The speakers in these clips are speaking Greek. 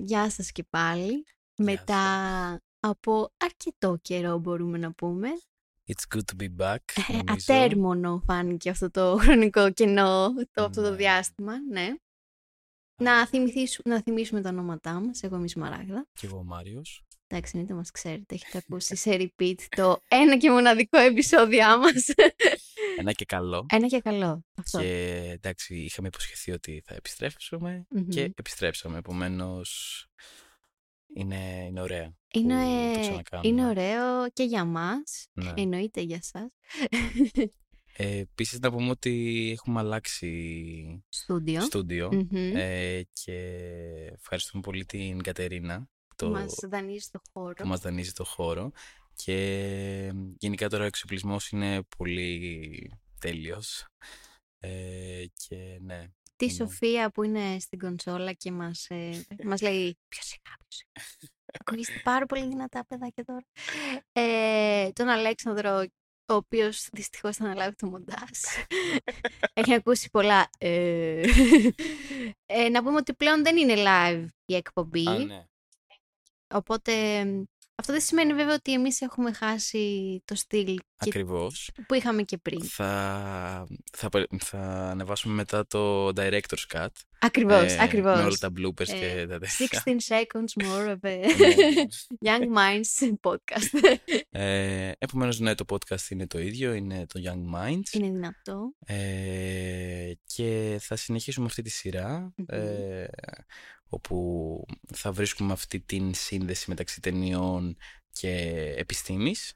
Γεια σας και πάλι. Μετά από αρκετό καιρό μπορούμε να πούμε. It's good to be back. Ε, νομίζω. Ατέρμονο φάνηκε αυτό το χρονικό κενό, το, αυτό το Ναι. διάστημα, ναι. Να, θυμηθήσου- να θυμίσουμε τα ονόματά μας, εγώ είμαι η Σμαράγδα. Και εγώ ο Μάριος. Εντάξει, είτε μας ξέρετε, έχετε ακούσει σε repeat το ένα και μοναδικό επεισόδιό μας. Ένα και καλό. ένα και καλό. Αυτό. Και εντάξει, είχαμε υποσχεθεί ότι θα επιστρέψουμε Μμμ. και επιστρέψαμε. Επομένως, είναι, είναι ωραία. είναι, που το ξανακάνουμε. είναι ωραίο και για μας, Ναι. εννοείται για σας. Ε, Επίσης, να πούμε ότι έχουμε αλλάξει Στούντιο. στούντιο. Μμμ. Ε, και ευχαριστούμε πολύ την Κατερίνα Που το, μας δανείζει το χώρο. που μας δανείζει το χώρο. Και γενικά τώρα ο εξοπλισμός είναι πολύ τέλειος. Ε, και ναι, Τη είναι- Σοφία που είναι στην κονσόλα και μας, ε, μας λέει ποιος σιγά, ποιος σιγά. Ακούγεστε πάρα πολύ δυνατά παιδάκια τώρα. Ε, τον Αλέξανδρο, ο οποίος δυστυχώς θα αναλάβει το μοντάζ. Έχει ακούσει πολλά. Ε, ε, να πούμε ότι πλέον δεν είναι live η εκπομπή. Α, ναι. Οπότε αυτό δεν σημαίνει βέβαια ότι εμείς έχουμε χάσει το στυλ και- Ακριβώς. που είχαμε και πριν. Θα, θα, πα- θα ανεβάσουμε μετά το Director's Cut. Ακριβώς, ε, ακριβώς. Με όλα τα bloopers Ε, και τα τέτοια. 16 seconds more of a Ναι. Young Minds podcast. ε, επομένως, ναι, το podcast είναι το ίδιο, είναι το Young Minds. Είναι δυνατό. Ε, και θα συνεχίσουμε αυτή τη σειρά Μμμ. Ε, όπου θα βρίσκουμε αυτή την σύνδεση μεταξύ ταινιών και επιστήμης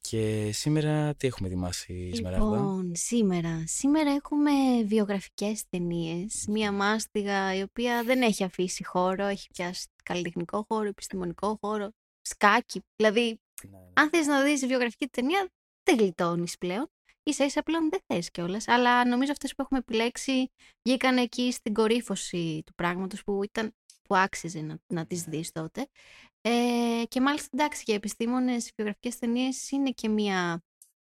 και σήμερα τι έχουμε ετοιμάσει Σμεράγδα Λοιπόν, σήμερα, σήμερα έχουμε βιογραφικές ταινίες. Μία μάστιγα η οποία δεν έχει αφήσει χώρο, έχει πιάσει καλλιτεχνικό χώρο, επιστημονικό χώρο, σκάκι. Δηλαδή, Ναι, ναι. αν θες να δεις βιογραφική ταινία, δεν γλιτώνεις πλέον. Ίσα ίσα πλέον δεν θες κιόλας. Αλλά νομίζω αυτές που έχουμε επιλέξει βγήκαν εκεί στην κορύφωση του πράγματος που, ήταν, που άξιζε να, να τις δεις τότε. Ε, και μάλιστα εντάξει για επιστήμονες οι βιογραφικές ταινίες είναι και μία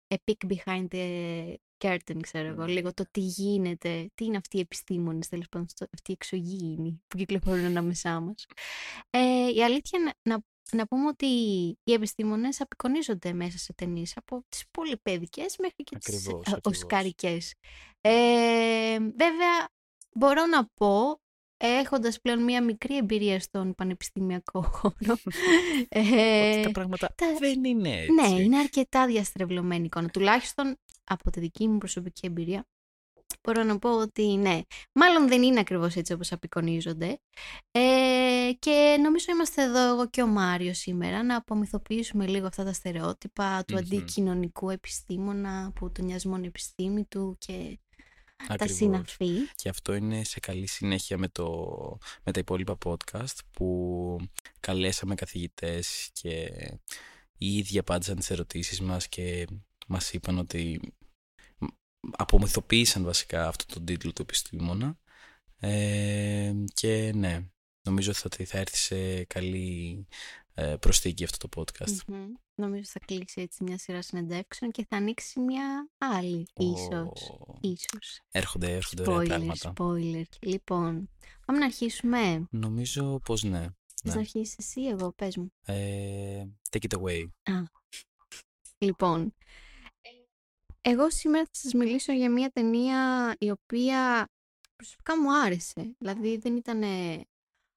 a peek behind the curtain, ξέρω εγώ, Mm. λίγο το τι γίνεται, τι είναι αυτοί οι επιστήμονες, τέλος πάντων, στο- αυτοί οι εξωγήινοι που κυκλοφορούν ανάμεσά μας. Ε, η αλήθεια είναι να, να πούμε ότι οι επιστήμονες απεικονίζονται μέσα σε ταινίες από τις πολυπαιδικές μέχρι και τις Ακριβώς, ε, ακριβώς. οσκαρικές. Ε, βέβαια, μπορώ να πω, έχοντας πλέον μία μικρή εμπειρία στον πανεπιστημιακό χώρο, ε, Ότι τα πράγματα τα- δεν είναι έτσι. ναι, είναι αρκετά διαστρεβλωμένη εικόνα. Τουλάχιστον από τη δική μου προσωπική εμπειρία μπορώ να πω ότι ναι, μάλλον δεν είναι ακριβώς έτσι όπως απεικονίζονται. Ε, και νομίζω είμαστε εδώ εγώ και ο Μάριος σήμερα να απομυθοποιήσουμε λίγο αυτά τα στερεότυπα του Μμμ. αντικοινωνικού επιστήμονα που τον νοιάζει μόνο η επιστήμη του και τα Ακριβώς. συναφή. Και αυτό είναι σε καλή συνέχεια με, το, με τα υπόλοιπα podcast που καλέσαμε καθηγητές και οι ίδιοι απάντησαν τις ερωτήσεις μας και μας είπαν ότι μ, απομυθοποίησαν βασικά αυτό τον τίτλο του επιστήμονα ε, και ναι, νομίζω ότι θα έρθει σε καλή ε, προσθήκη αυτό το podcast. Μμμ. Νομίζω θα κλείσει έτσι μια σειρά συνεντεύξεων και θα ανοίξει μια άλλη ίσως. Ω, Ίσως. Έρχονται, έρχονται ωραία Spoiler, πράγματα. spoiler. Λοιπόν, πάμε να αρχίσουμε. Νομίζω πως ναι. Θες Ναι. να αρχίσεις εσύ, εγώ, πες μου. Ε, take it away. Λοιπόν, εγώ σήμερα θα σας μιλήσω για μια ταινία η οποία προσωπικά μου άρεσε. Δηλαδή δεν ήταν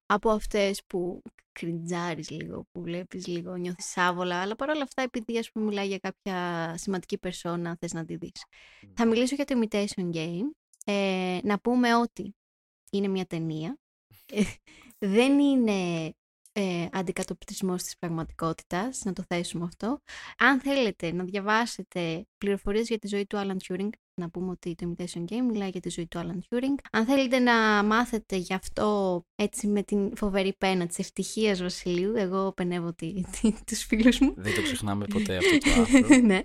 από αυτές που κριντζάρεις λίγο, που βλέπεις λίγο, νιώθεις άβολα, αλλά παρόλα αυτά επειδή ας πούμε μιλάει για κάποια σημαντική περσόνα θες να τη δεις. Θα μιλήσω για το Imitation Game. Ε, να πούμε ότι είναι μια ταινία. Ε, δεν είναι ε, αντικατοπτρισμός της πραγματικότητας, να το θέσουμε αυτό. Αν θέλετε να διαβάσετε πληροφορίες για τη ζωή του Alan Turing, να πούμε ότι το Imitation Game μιλάει για τη ζωή του Alan Turing. Αν θέλετε να μάθετε γι' αυτό έτσι με την φοβερή πένα της ευτυχίας Βασιλείου, εγώ πενεύω τη, τη, τους φίλους μου. Δεν το ξεχνάμε ποτέ αυτό το άρθρο. ναι.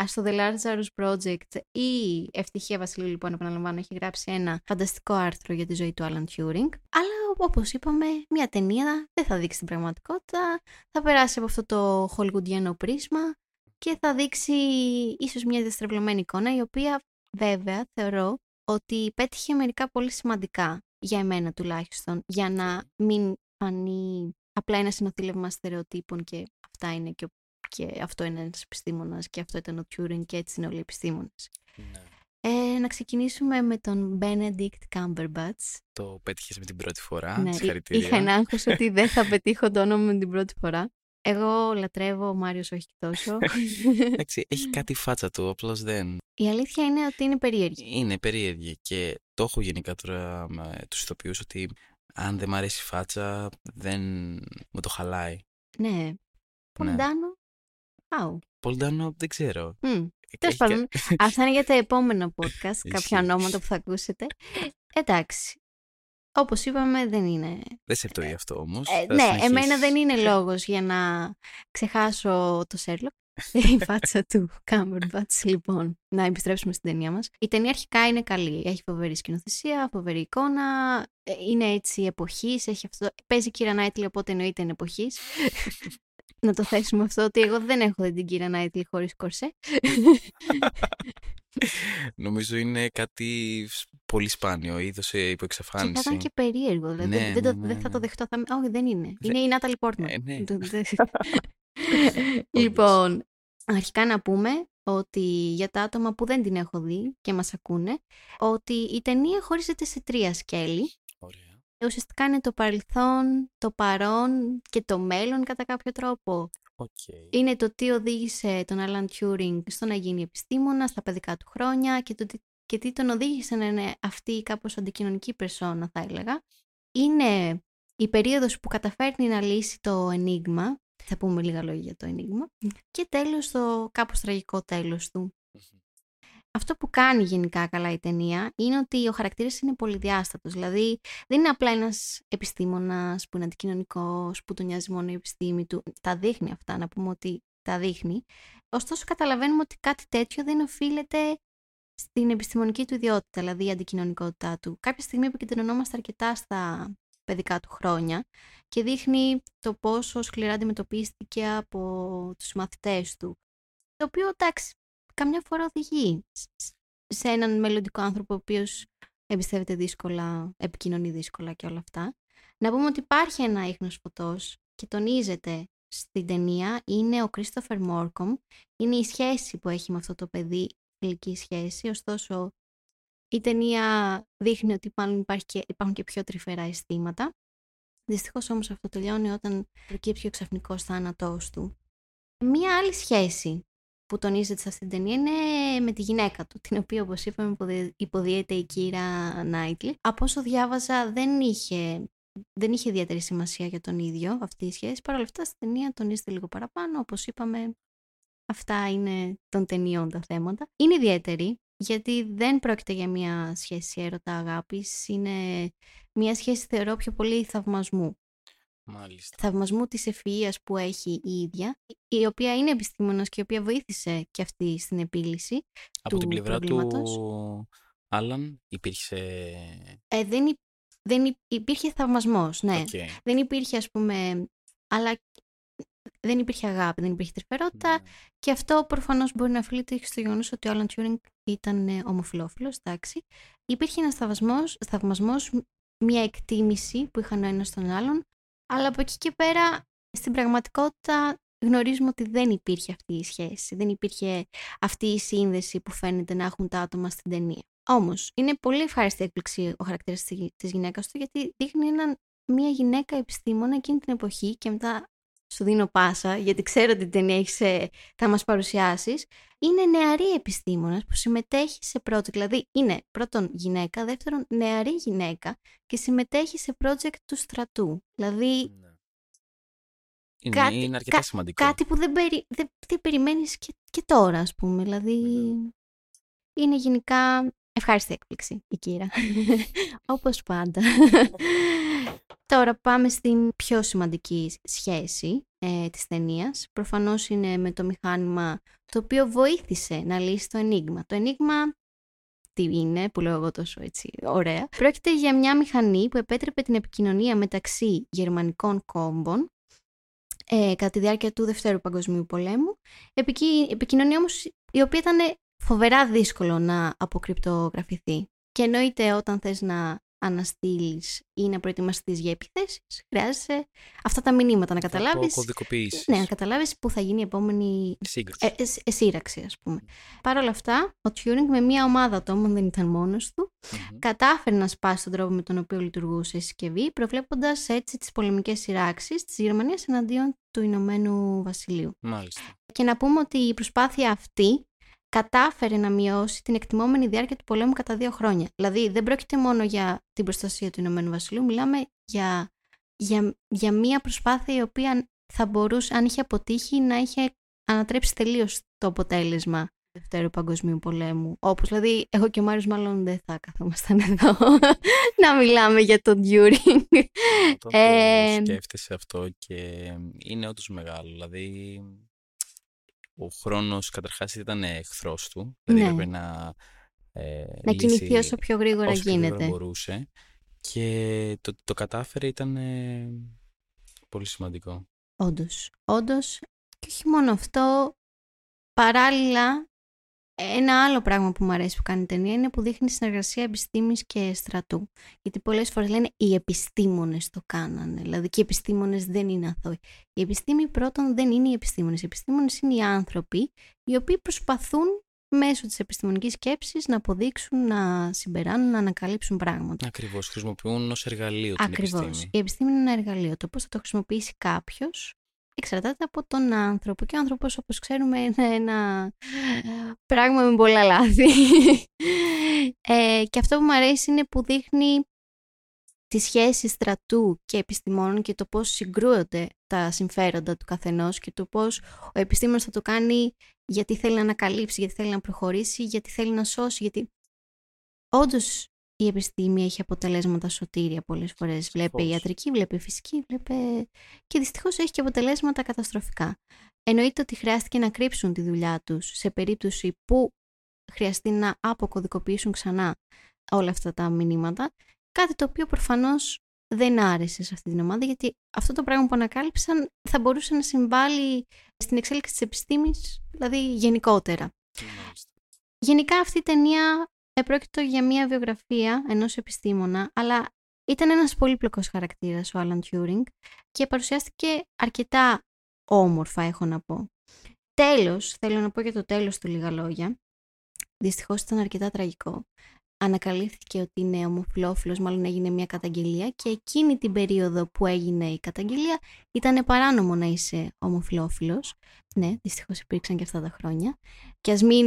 Α, στο The Lazarus Project η Ευτυχία Βασιλείου, λοιπόν, επαναλαμβάνω, έχει γράψει ένα φανταστικό άρθρο για τη ζωή του Alan Turing. Αλλά όπως είπαμε, μια ταινία δεν θα δείξει την πραγματικότητα. Θα περάσει από αυτό το χολιγουντιανό πρίσμα και θα δείξει ίσως μια διαστρεβλωμένη εικόνα, η οποία βέβαια θεωρώ ότι πέτυχε μερικά πολύ σημαντικά για εμένα τουλάχιστον, για να μην φανεί απλά ένα συνοθήλευμα στερεοτύπων και αυτά είναι και, και αυτό είναι ένας επιστήμονας και αυτό ήταν ο Turing και έτσι είναι όλοι οι επιστήμονες. Ναι. Ε, να ξεκινήσουμε με τον Benedict Cumberbatch. Το πέτυχες με την πρώτη φορά. Ναι, Συγχαρητήρια. είχα ένα άγχος ότι δεν θα πετύχω το όνομα με την πρώτη φορά. Εγώ λατρεύω, ο Μάριος όχι και τόσο. Εντάξει, έχει κάτι η φάτσα του, απλώς δεν. Η αλήθεια είναι ότι είναι περίεργη. Είναι περίεργη και το έχω γενικά τώρα με τους ηθοποιούς ότι αν δεν μ' αρέσει η φάτσα δεν μου το χαλάει. Ναι. Πολντάνο. Άου. Πολντάνο δεν ξέρω. Μμ. Έχει Τέλος κα- πάντων, αυτά είναι για το επόμενο podcast. κάποια Ισχύει. ονόματα που θα ακούσετε. Εντάξει. Όπως είπαμε, δεν είναι. Δεν σε πτωεί αυτό όμως. Ε, Θα ναι, συνεχίσεις. εμένα δεν είναι λόγος για να ξεχάσω το Σέρλοκ. η φάτσα του Cumberbatch, λοιπόν. Να επιστρέψουμε στην ταινία μας. Η ταινία αρχικά είναι καλή. Έχει φοβερή σκηνοθεσία, φοβερή εικόνα. ε, Είναι έτσι εποχής. Έχει αυτό... Παίζει η Κύρα Νάιτλι, οπότε εννοείται είναι εποχής. να το θέσουμε αυτό ότι εγώ δεν έχω δει την Κύρα Νάιτλι χωρίς κορσέ. Νομίζω είναι κάτι σ- πολύ σπάνιο, είδος ε, Και υποεξαφάνιση. θα ήταν και περίεργο. Δηλαδή, Ναι, δεν, το- ναι, δεν ναι, θα το ναι. δεχτώ. Θα... Όχι, δεν είναι. Δε- Είναι η Νάταλι Πόρτμαν. Ε, ναι. Το- δε- λοιπόν, αρχικά να πούμε ότι για τα άτομα που δεν την έχω δει και μας ακούνε, ότι η ταινία χωρίζεται σε τρία σκέλη. Ωραία. Ουσιαστικά είναι το παρελθόν, το παρόν και το μέλλον κατά κάποιο τρόπο. Οκ. Είναι το τι οδήγησε τον Άλαν Τιούρινγκ στο να γίνει επιστήμονα στα παιδικά του χρόνια και, το τι, και τι τον οδήγησε να είναι αυτή η κάπως αντικοινωνική περσόνα θα έλεγα. Είναι η περίοδος που καταφέρνει να λύσει το ενίγμα, θα πούμε λίγα λόγια για το ενίγμα, και τέλος το κάπως τραγικό τέλος του. Αυτό που κάνει γενικά καλά η ταινία είναι ότι ο χαρακτήρας είναι πολυδιάστατος. Δηλαδή δεν είναι απλά ένας επιστήμονας που είναι αντικοινωνικός, που τον νοιάζει μόνο η επιστήμη του. Τα δείχνει αυτά, να πούμε ότι τα δείχνει. Ωστόσο καταλαβαίνουμε ότι κάτι τέτοιο δεν οφείλεται στην επιστημονική του ιδιότητα, δηλαδή η αντικοινωνικότητά του. Κάποια στιγμή επικεντρωνόμαστε αρκετά στα παιδικά του χρόνια και δείχνει το πόσο σκληρά αντιμετωπίστηκε από τους μαθητές του. Το οποίο, εντάξει, καμιά φορά οδηγεί σε έναν μελλοντικό άνθρωπο ο οποίος εμπιστεύεται δύσκολα, επικοινωνεί δύσκολα και όλα αυτά. Να πούμε ότι υπάρχει ένα ίχνος φωτός και τονίζεται στην ταινία είναι ο Κρίστοφερ Μόρκομ. Είναι η σχέση που έχει με αυτό το παιδί, φιλική σχέση. Ωστόσο, η ταινία δείχνει ότι μάλλον υπάρχει και, υπάρχουν και πιο τρυφερά αισθήματα. Δυστυχώς όμως αυτό τελειώνει όταν προκύψει ο ξαφνικός θάνατός του. Μία άλλη σχέση που τονίζεται σε αυτήν την ταινία είναι με τη γυναίκα του, την οποία όπως είπαμε υποδι- υποδίεται η Κύρα Νάιτλι. Από όσο διάβαζα δεν είχε, δεν είχε ιδιαίτερη σημασία για τον ίδιο αυτή η σχέση. Παρ' όλα αυτά στην ταινία τονίζεται λίγο παραπάνω, όπως είπαμε αυτά είναι των ταινιών τα θέματα. Είναι ιδιαίτερη γιατί δεν πρόκειται για μια σχέση έρωτα αγάπης, είναι μια σχέση θεωρώ πιο πολύ θαυμασμού Μάλιστα. θαυμασμού της ευφυΐας που έχει η ίδια, η οποία είναι επιστήμονας και η οποία βοήθησε και αυτή στην επίλυση. Από του την πλευρά προβλήματος. του Άλαν υπήρξε... Ε, δεν, υ- δεν υ- υπήρχε θαυμασμός, ναι. Οκ. Δεν υπήρχε ας πούμε, αλλά δεν υπήρχε αγάπη, δεν υπήρχε τρυφερότητα Ναι. και αυτό προφανώς μπορεί να οφείλεται και στο γεγονός ότι ο Άλαν Τιούρινγκ ήταν ε, ομοφυλόφιλος, εντάξει. Υπήρχε ένας θαυμασμός, θαυμασμός, μια εκτίμηση που είχαν ο ένας τον άλλον, αλλά από εκεί και πέρα στην πραγματικότητα γνωρίζουμε ότι δεν υπήρχε αυτή η σχέση, δεν υπήρχε αυτή η σύνδεση που φαίνεται να έχουν τα άτομα στην ταινία. Όμως, είναι πολύ ευχάριστη έκπληξη ο χαρακτήρας της- της γυναίκας του, γιατί δείχνει έναν, μια γυναίκα επιστήμονα εκείνη την εποχή και μετά σου δίνω πάσα, γιατί ξέρω ότι την ταινία έχεις, ε, θα μας παρουσιάσεις, είναι νεαρή επιστήμονας που συμμετέχει σε project, δηλαδή είναι πρώτον γυναίκα, δεύτερον νεαρή γυναίκα και συμμετέχει σε project του στρατού. Δηλαδή Ναι. Είναι, κάτι- είναι αρκετά κα- σημαντικό. κάτι που δεν, περι, δεν, δεν περιμένεις και, και τώρα, ας πούμε. Δηλαδή, Ναι. είναι γενικά ευχάριστη έκπληξη η Κύρα. Όπως πάντα. τώρα πάμε στην πιο σημαντική σχέση ε, της ταινίας. Προφανώς είναι με το μηχάνημα το οποίο βοήθησε να λύσει το ενίγμα. Το ενίγμα τι είναι, που λέω εγώ τόσο έτσι ωραία. Πρόκειται για μια μηχανή που επέτρεπε την επικοινωνία μεταξύ γερμανικών κόμπων ε, κατά τη διάρκεια του Δευτέρου Παγκοσμίου Πολέμου. Επικοι... Επικοινωνία όμως η οποία ήταν φοβερά δύσκολο να αποκρυπτογραφηθεί. Και εννοείται όταν θες να αναστείλεις ή να προετοιμαστείς για επιθέσεις, χρειάζεσαι αυτά τα μηνύματα να καταλάβεις. Κωδικοποίησης. Ναι, να καταλάβεις πού θα γίνει η επόμενη Σύγκρουση. ε, ε, ε, σύραξη, ας πούμε. Παρ' όλα αυτά, ο Τιούρινγκ με μία ομάδα ατόμων δεν ήταν μόνος του. Μμμ. Κατάφερε να σπάσει τον τρόπο με τον οποίο λειτουργούσε η συσκευή, προβλέποντας έτσι τις πολεμικές σειράξεις της Γερμανίας εναντίον του Ηνωμένου Βασιλείου. Μάλιστα. Και να πούμε ότι η προσπάθεια αυτή κατάφερε να μειώσει την εκτιμόμενη διάρκεια του πολέμου κατά δύο χρόνια. Δηλαδή δεν πρόκειται μόνο για την προστασία του Ηνωμένου Βασιλείου, μιλάμε για, για, για μια προσπάθεια η οποία θα μπορούσε, αν είχε αποτύχει, να είχε ανατρέψει τελείως το αποτέλεσμα του Δευτέρου Παγκοσμίου Πολέμου. Όπως δηλαδή, εγώ και ο Μάριος μάλλον δεν θα καθόμασταν εδώ να μιλάμε για τον During. Όταν Ε, το σκέφτεσαι αυτό και είναι όντως μεγάλο. Δηλαδή, ο χρόνος καταρχάς ήταν εχθρός του. Δηλαδή Ναι. έπρεπε να ε, να κινηθεί λύσει όσο πιο γρήγορα όσο πιο γρήγορα γίνεται. μπορούσε. Και το, το κατάφερε ήταν ε, πολύ σημαντικό. Όντως, όντως. Και όχι μόνο αυτό, παράλληλα, ένα άλλο πράγμα που μου αρέσει που κάνει η ταινία είναι που δείχνει συνεργασία επιστήμης και στρατού. Γιατί πολλές φορές λένε οι επιστήμονες το κάνανε, δηλαδή και οι επιστήμονες δεν είναι αθώοι. Η επιστήμη πρώτον δεν είναι οι επιστήμονες. Οι επιστήμονες είναι οι άνθρωποι οι οποίοι προσπαθούν μέσω της επιστημονικής σκέψης να αποδείξουν, να συμπεράνουν, να ανακαλύψουν πράγματα. Ακριβώς, χρησιμοποιούν ως εργαλείο την Ακριβώς. επιστήμη. Η επιστήμη είναι ένα εργαλείο. Το πώς θα το χρησιμοποιήσει κάποιος εξαρτάται από τον άνθρωπο. Και ο άνθρωπος, όπως ξέρουμε, είναι ένα πράγμα με πολλά λάθη. ε, και αυτό που μου αρέσει είναι που δείχνει τη σχέση στρατού και επιστημόνων και το πώς συγκρούονται τα συμφέροντα του καθενός και το πώς ο επιστήμονας θα το κάνει γιατί θέλει να ανακαλύψει, γιατί θέλει να προχωρήσει, γιατί θέλει να σώσει, γιατί όντως η επιστήμη έχει αποτελέσματα σωτήρια πολλές φορές. Βλέπε Σαφώς. ιατρική, βλέπε φυσική, βλέπε... και δυστυχώς έχει και αποτελέσματα καταστροφικά. Εννοείται ότι χρειάστηκε να κρύψουν τη δουλειά τους σε περίπτωση που χρειαστεί να αποκωδικοποιήσουν ξανά όλα αυτά τα μηνύματα. Κάτι το οποίο προφανώς δεν άρεσε σε αυτή την ομάδα γιατί αυτό το πράγμα που ανακάλυψαν θα μπορούσε να συμβάλλει στην εξέλιξη της επιστήμης, δηλαδή γενικότερα. Μάλιστα. Γενικά αυτή η ταινία επρόκειτο για μια βιογραφία ενός επιστήμονα, αλλά ήταν ένας πολύπλοκος χαρακτήρας ο Άλαν Τιούρινγκ και παρουσιάστηκε αρκετά όμορφα, έχω να πω. Τέλος, θέλω να πω για το τέλος του λίγα λόγια. Δυστυχώς ήταν αρκετά τραγικό. Ανακαλύφθηκε ότι είναι ομοφιλόφιλος, μάλλον έγινε μια καταγγελία και εκείνη την περίοδο που έγινε η καταγγελία ήταν παράνομο να είσαι ομοφιλόφιλος. Ναι, δυστυχώς υπήρξαν και αυτά τα χρόνια. Και ας μην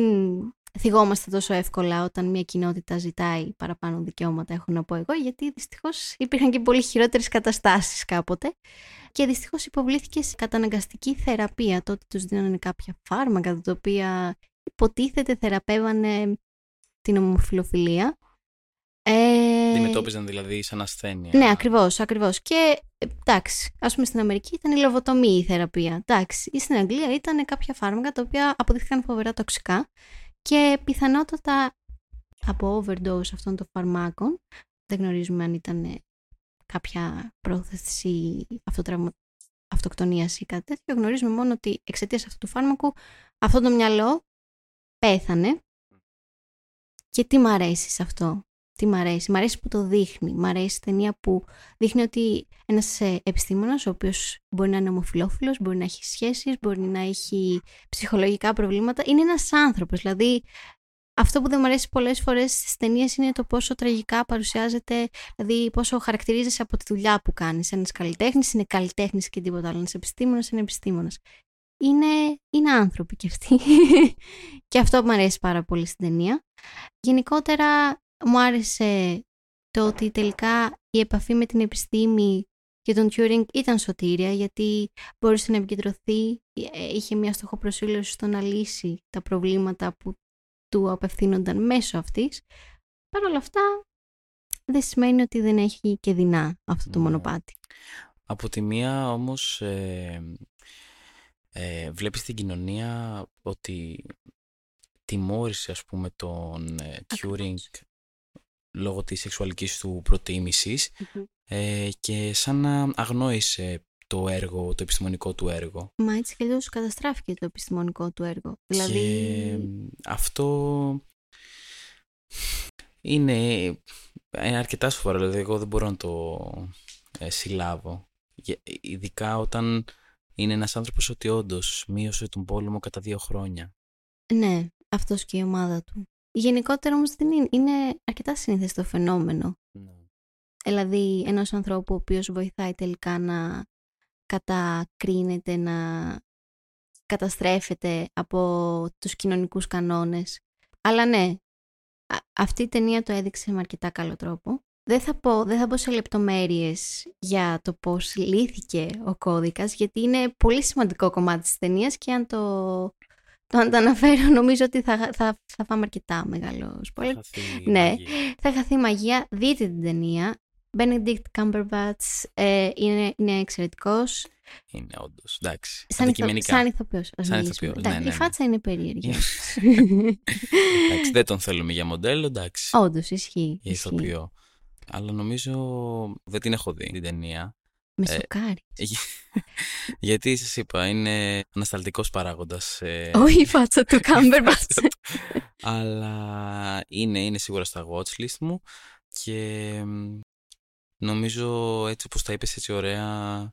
θυγόμαστε τόσο εύκολα όταν μια κοινότητα ζητάει παραπάνω δικαιώματα, έχω να πω εγώ, γιατί δυστυχώς υπήρχαν και πολύ χειρότερες καταστάσεις κάποτε. Και δυστυχώς υποβλήθηκε σε καταναγκαστική θεραπεία. Τότε τους δίνανε κάποια φάρμακα, τα οποία υποτίθεται θεραπεύανε την ομοφιλοφιλία. Ε, Αντιμετώπιζαν δηλαδή σαν ασθένεια. ναι, ακριβώς, ακριβώς. Και ε, εντάξει, ας πούμε στην Αμερική ήταν η λοβοτομή η θεραπεία. Εντάξει, ή στην Αγγλία ήταν κάποια φάρμακα τα οποία αποδείχθηκαν φοβερά τοξικά και πιθανότατα από overdose αυτών των φαρμάκων, δεν γνωρίζουμε αν ήταν κάποια πρόθεση αυτοτραυμα... αυτοκτονίας ή κάτι τέτοιο, γνωρίζουμε μόνο ότι εξαιτίας αυτού του φάρμακου αυτό το μυαλό πέθανε και τι μ' αρέσει σε αυτό; Τι μ' αρέσει; Μ' αρέσει που το δείχνει. Μ' αρέσει η ταινία που δείχνει ότι ένας ε, επιστήμονας, ο οποίος μπορεί να είναι ομοφιλόφιλος, μπορεί να έχει σχέσεις, μπορεί να έχει ψυχολογικά προβλήματα, είναι ένας άνθρωπος. Δηλαδή, αυτό που δεν μου αρέσει πολλές φορές στις ταινίες είναι το πόσο τραγικά παρουσιάζεται, δηλαδή πόσο χαρακτηρίζεσαι από τη δουλειά που κάνεις. Ένας καλλιτέχνης είναι καλλιτέχνης και τίποτα άλλο. Ένας επιστήμονας είναι επιστήμονας. Είναι, είναι άνθρωποι κι αυτοί. και αυτό που μου αρέσει πάρα πολύ στην ταινία. Γενικότερα μου άρεσε το ότι τελικά η επαφή με την επιστήμη και τον Turing ήταν σωτήρια γιατί μπορούσε να επικεντρωθεί, ε, είχε μια στόχο προσήλωση στο να λύσει τα προβλήματα που του απευθύνονταν μέσω αυτής. Παρ' όλα αυτά δεν σημαίνει ότι δεν έχει και δεινά αυτό το Ναι. μονοπάτι. Από τη μία όμως ε, ε, βλέπεις την κοινωνία ότι τιμώρησε ας πούμε τον ε, Turing λόγω της σεξουαλικής του προτίμησης ε, και σαν να αγνόησε το έργο, το επιστημονικό του έργο. Μα έτσι κι αλλιώς καταστράφηκε το επιστημονικό του έργο. Δηλαδή, Και αυτό είναι είναι αρκετά σοβαρό, δηλαδή εγώ δεν μπορώ να το ε, συλλάβω. Ειδικά όταν είναι ένας άνθρωπος ότι όντως μείωσε τον πόλεμο κατά δύο χρόνια. Ναι, αυτός και η ομάδα του. Γενικότερα όμως δεν είναι, είναι αρκετά σύνθεση το φαινόμενο. Ναι. Δηλαδή ενός ανθρώπου ο οποίος βοηθάει τελικά να κατακρίνεται, να καταστρέφεται από τους κοινωνικούς κανόνες. Αλλά ναι, αυτή η ταινία το έδειξε με αρκετά καλό τρόπο. Δεν θα πω, δεν θα πω σε λεπτομέρειες για το πώς λύθηκε ο κώδικας, γιατί είναι πολύ σημαντικό κομμάτι της ταινίας και αν το, το, αν το αναφέρω νομίζω ότι θα, θα, θα πάμε αρκετά μεγάλο spoiler. ναι, θα χαθεί μαγεία. Δείτε την ταινία. Benedict Cumberbatch ε, είναι, είναι εξαιρετικός. Είναι όντως. Εντάξει. Σαν, ηθο... σαν ηθοποιός. Σαν ηθοποιός. Ναι, ναι, ναι. Η φάτσα είναι περίεργη. εντάξει, δεν τον θέλουμε για μοντέλο, εντάξει. Όντως, ισχύει. Για ηθοποιό. Αλλά νομίζω δεν την έχω δει την ταινία. Με ε, σοκάρει. γιατί σας είπα, είναι ανασταλτικός παράγοντας. Ε... Όχι η φάτσα του Κάμπερμπατ. Αλλά είναι, είναι σίγουρα στα watchlist μου και νομίζω έτσι όπως τα είπες έτσι ωραία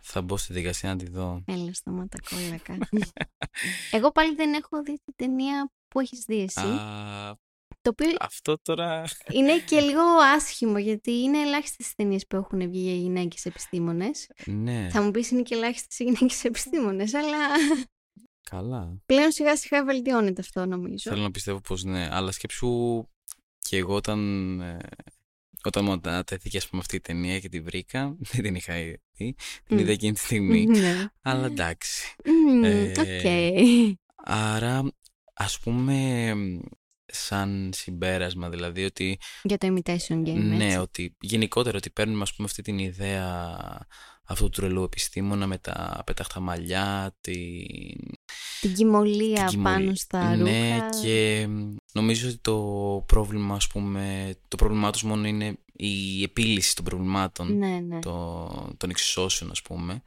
θα μπω στη δικασία να τη δω. Έλα στο ματακόλακα. Εγώ πάλι δεν έχω δει την ταινία που έχεις δει εσύ. Α, το οποίο αυτό τώρα... Είναι και λίγο άσχημο γιατί είναι ελάχιστες ταινίες που έχουν βγει για γυναίκες επιστήμονες. Ναι. Θα μου πεις είναι και ελάχιστες γυναίκες επιστήμονες, αλλά. Καλά. Πλέον σιγά σιγά βελτιώνεται αυτό νομίζω. Θέλω να πιστεύω πως ναι, αλλά σκέψου και εγώ όταν ε, όταν μου ανατέθηκε ας πούμε αυτή η ταινία και τη βρήκα, δεν την είχα δει, την είδα εκείνη τη στιγμή, ναι. αλλά εντάξει. Ε, άρα ας πούμε σαν συμπέρασμα δηλαδή ότι... Για το imitation game, Ναι, ότι γενικότερα ότι παίρνουμε ας πούμε αυτή την ιδέα αυτού του τρελού επιστήμονα με τα πέταχτα μαλλιά, την... Την κοιμωλία πάνω στα ρούχα. Ναι, και νομίζω ότι το πρόβλημα, ας πούμε, το πρόβλημά τους μόνο είναι η επίλυση των προβλημάτων, ναι, ναι. Το, των εξισώσεων, ας πούμε.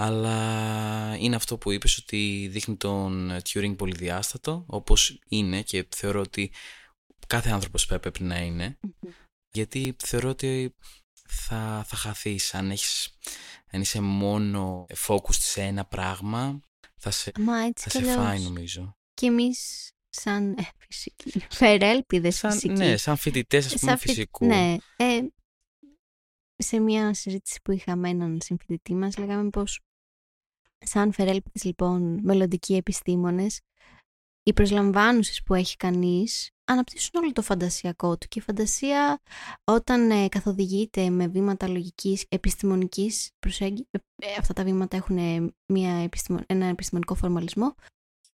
Αλλά είναι αυτό που είπες ότι δείχνει τον Turing πολυδιάστατο, όπως είναι και θεωρώ ότι κάθε άνθρωπος πρέπει να ειναι Γιατί θεωρώ ότι θα, θα χαθείς αν, έχεις, αν είσαι μόνο focus σε ένα πράγμα θα σε, θα σε φάει νομίζω. Και εμείς σαν ε, φυσικοί, φερέλπιδες σαν, φυσικοί. Ναι, σαν φοιτητές ας πούμε φυσικού. Ναι, ε, σε μια συζήτηση που είχαμε έναν συμφοιτητή μας λέγαμε πως σαν φερέλπιδες λοιπόν μελλοντικοί επιστήμονες οι προσλαμβάνουσες που έχει κανείς αναπτύσσουν όλο το φαντασιακό του και η φαντασία όταν ε, καθοδηγείται με βήματα λογικής, επιστημονικής προσέγγισης, ε, ε, αυτά τα βήματα έχουν μια ένα επιστημονικό φορμαλισμό,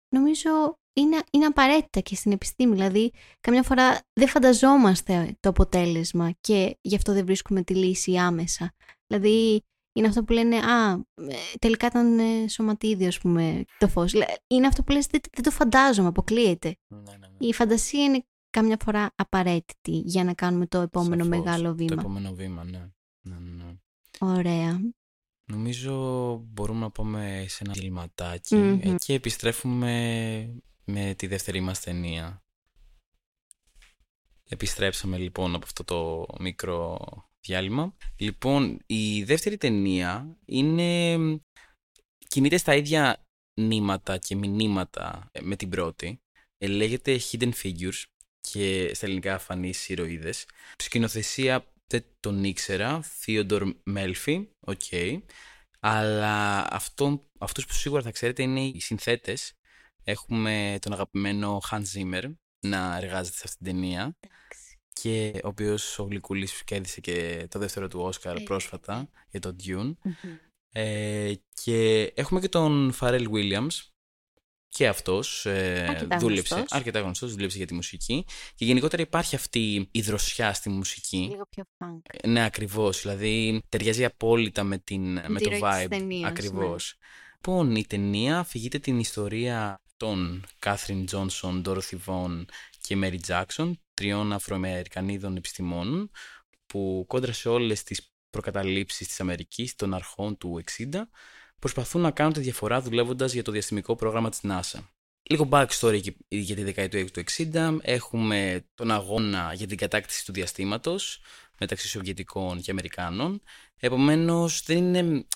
νομίζω είναι, είναι απαραίτητα και στην επιστήμη. Δηλαδή, καμιά φορά δεν φανταζόμαστε το αποτέλεσμα και γι' αυτό δεν βρίσκουμε τη λύση άμεσα. Δηλαδή, είναι αυτό που λένε «Α, τελικά ήταν σωματίδιο, ας πούμε, το φως». Είναι αυτό που λες «Δεν, δεν το φαντάζομαι, αποκλείεται». Ναι, ναι, ναι. Η φαντασία είναι κάμια φορά απαραίτητη για να κάνουμε το επόμενο μεγάλο βήμα. Το επόμενο βήμα, ναι. ναι, ναι. Ωραία. Νομίζω μπορούμε να πάμε σε ένα γελματάκι και επιστρέφουμε με τη δεύτερη μας ταινία. Επιστρέψαμε λοιπόν από αυτό το μικρό διάλειμμα. Λοιπόν, η δεύτερη ταινία είναι... κινείται στα ίδια νήματα και μηνύματα με την πρώτη. Ε, λέγεται Hidden Figures και στα ελληνικά αφανείς ηρωίδες. Σκηνοθεσία δεν τον ήξερα, Theodore Melfi, OK. Okay. Αλλά αυτό, αυτούς που σίγουρα θα ξέρετε είναι οι συνθέτες. Έχουμε τον αγαπημένο Hans Zimmer να εργάζεται σε αυτήν την ταινία και ο οποίος ο Γλυκούλης κέρδισε και το δεύτερο του Όσκαρ ε, πρόσφατα ε. για το Dune. Ε, και έχουμε και τον Φαρέλ Williams και αυτός ε, δούλεψε, γνωστός. αρκετά γνωστός, δούλεψε για τη μουσική και γενικότερα υπάρχει αυτή η δροσιά στη μουσική. Λίγο πιο funk. Ε, ναι, ακριβώς, δηλαδή ταιριάζει απόλυτα με, την, με το vibe. Ταινίας, ακριβώς. Ναι. Λοιπόν, η ταινία αφηγείται την ιστορία των Κάθριν Τζόνσον, Ντόροθι Βον και Μέρι Τζάξον, τριών Αφροαμερικανίδων επιστημόνων, που κόντρα σε όλες τις προκαταλήψεις της Αμερικής των αρχών του 60, προσπαθούν να κάνουν τη διαφορά δουλεύοντας για το διαστημικό πρόγραμμα της NASA. Λίγο backstory για τη δεκαετία του 60. Έχουμε τον αγώνα για την κατάκτηση του διαστήματος μεταξύ Σοβιετικών και Αμερικάνων. Επομένως δεν είναι,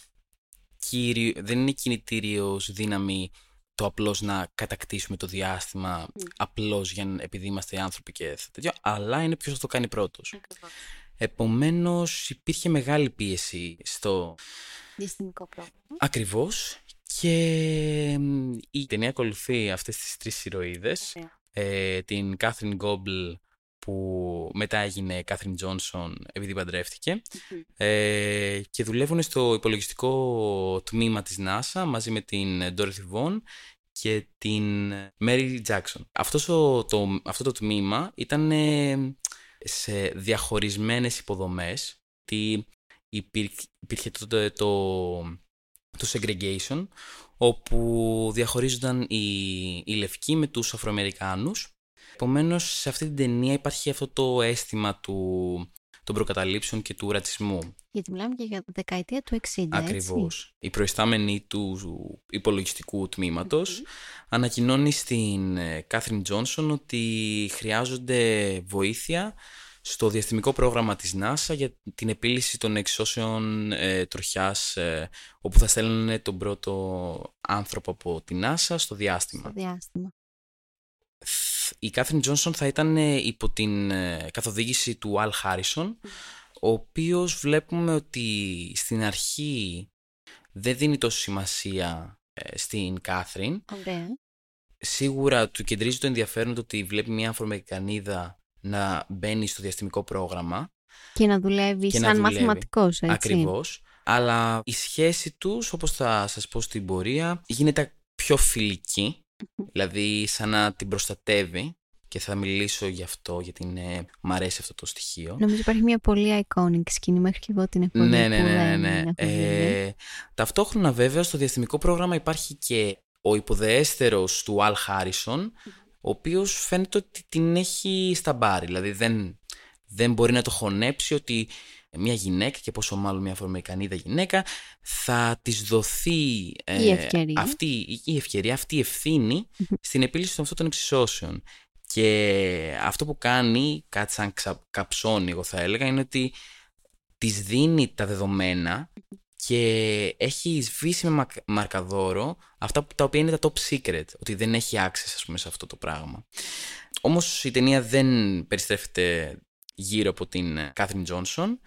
κύριο, δεν είναι κινητήριος δύναμη το απλώς να κατακτήσουμε το διάστημα mm. απλώς για, επειδή είμαστε άνθρωποι και τέτοιο, αλλά είναι ποιος θα το κάνει πρώτος. Ακριβώς. Επομένως υπήρχε μεγάλη πίεση στο... Διαστημικό πρόγραμμα. Ακριβώς και η ταινία ακολουθεί αυτές τις τρεις ηρωίδες. Ε, την Κάθριν Γκόμπλ που μετά έγινε Κάθριν Τζόνσον επειδή ε, και δουλεύουν στο υπολογιστικό τμήμα της NASA μαζί με την Dorothy Vaughan και την Mary Jackson. Αυτός το, αυτό το τμήμα ήταν σε διαχωρισμένες υποδομές ότι υπήρχε το, το, το segregation όπου διαχωρίζονταν οι, οι λευκοί με τους Αφροαμερικάνους Επομένως, σε αυτή την ταινία υπάρχει αυτό το αίσθημα του, των προκαταλήψεων και του ρατσισμού. Γιατί μιλάμε και για δεκαετία του 60. Ακριβώς. Η προϊστάμενη του υπολογιστικού τμήματος ανακοινώνει στην Κάθριν Τζόνσον ότι χρειάζονται βοήθεια στο διαστημικό πρόγραμμα της NASA για την επίλυση των εξώσεων ε, τροχιάς ε, όπου θα στέλνουν τον πρώτο άνθρωπο από την NASA στο διάστημα. Στο διάστημα η Κάθριν Τζόνσον θα ήταν ε, υπό την ε, καθοδήγηση του Αλ Χάρισον, ο οποίος βλέπουμε ότι στην αρχή δεν δίνει τόσο σημασία ε, στην Κάθριν. Σίγουρα του κεντρίζει το ενδιαφέρον το ότι βλέπει μια Αφροαμερικανίδα να μπαίνει στο διαστημικό πρόγραμμα. Και να δουλεύει σαν να μαθηματικός, έτσι. Ακριβώς. Αλλά η σχέση τους, όπως θα σας πω στην πορεία, γίνεται πιο φιλική Δηλαδή σαν να την προστατεύει και θα μιλήσω γι' αυτό γιατί είναι, μ' αρέσει αυτό το στοιχείο. Νομίζω υπάρχει μια πολύ iconic σκηνή μέχρι και εγώ την έχω ναι, ναι, ναι, ναι, ναι. Ε, ταυτόχρονα βέβαια στο διαστημικό πρόγραμμα υπάρχει και ο υποδεέστερος του Αλ Χάρισον ο οποίος φαίνεται ότι την έχει στα μπάρι. Δηλαδή δεν, δεν μπορεί να το χωνέψει ότι μια γυναίκα και πόσο μάλλον μια Αφροαμερικανίδα γυναίκα θα της δοθεί ε, η, ευκαιρία. αυτή, η ευκαιρία, αυτή η ευθύνη στην επίλυση των αυτών των εξισώσεων. Και αυτό που κάνει, κάτι σαν καψώνει εγώ θα έλεγα, είναι ότι της δίνει τα δεδομένα και έχει σβήσει με μαρκαδόρο αυτά τα οποία είναι τα top secret, ότι δεν έχει access ας πούμε σε αυτό το πράγμα. Όμως η ταινία δεν περιστρέφεται γύρω από την Κάθριν Τζόνσον.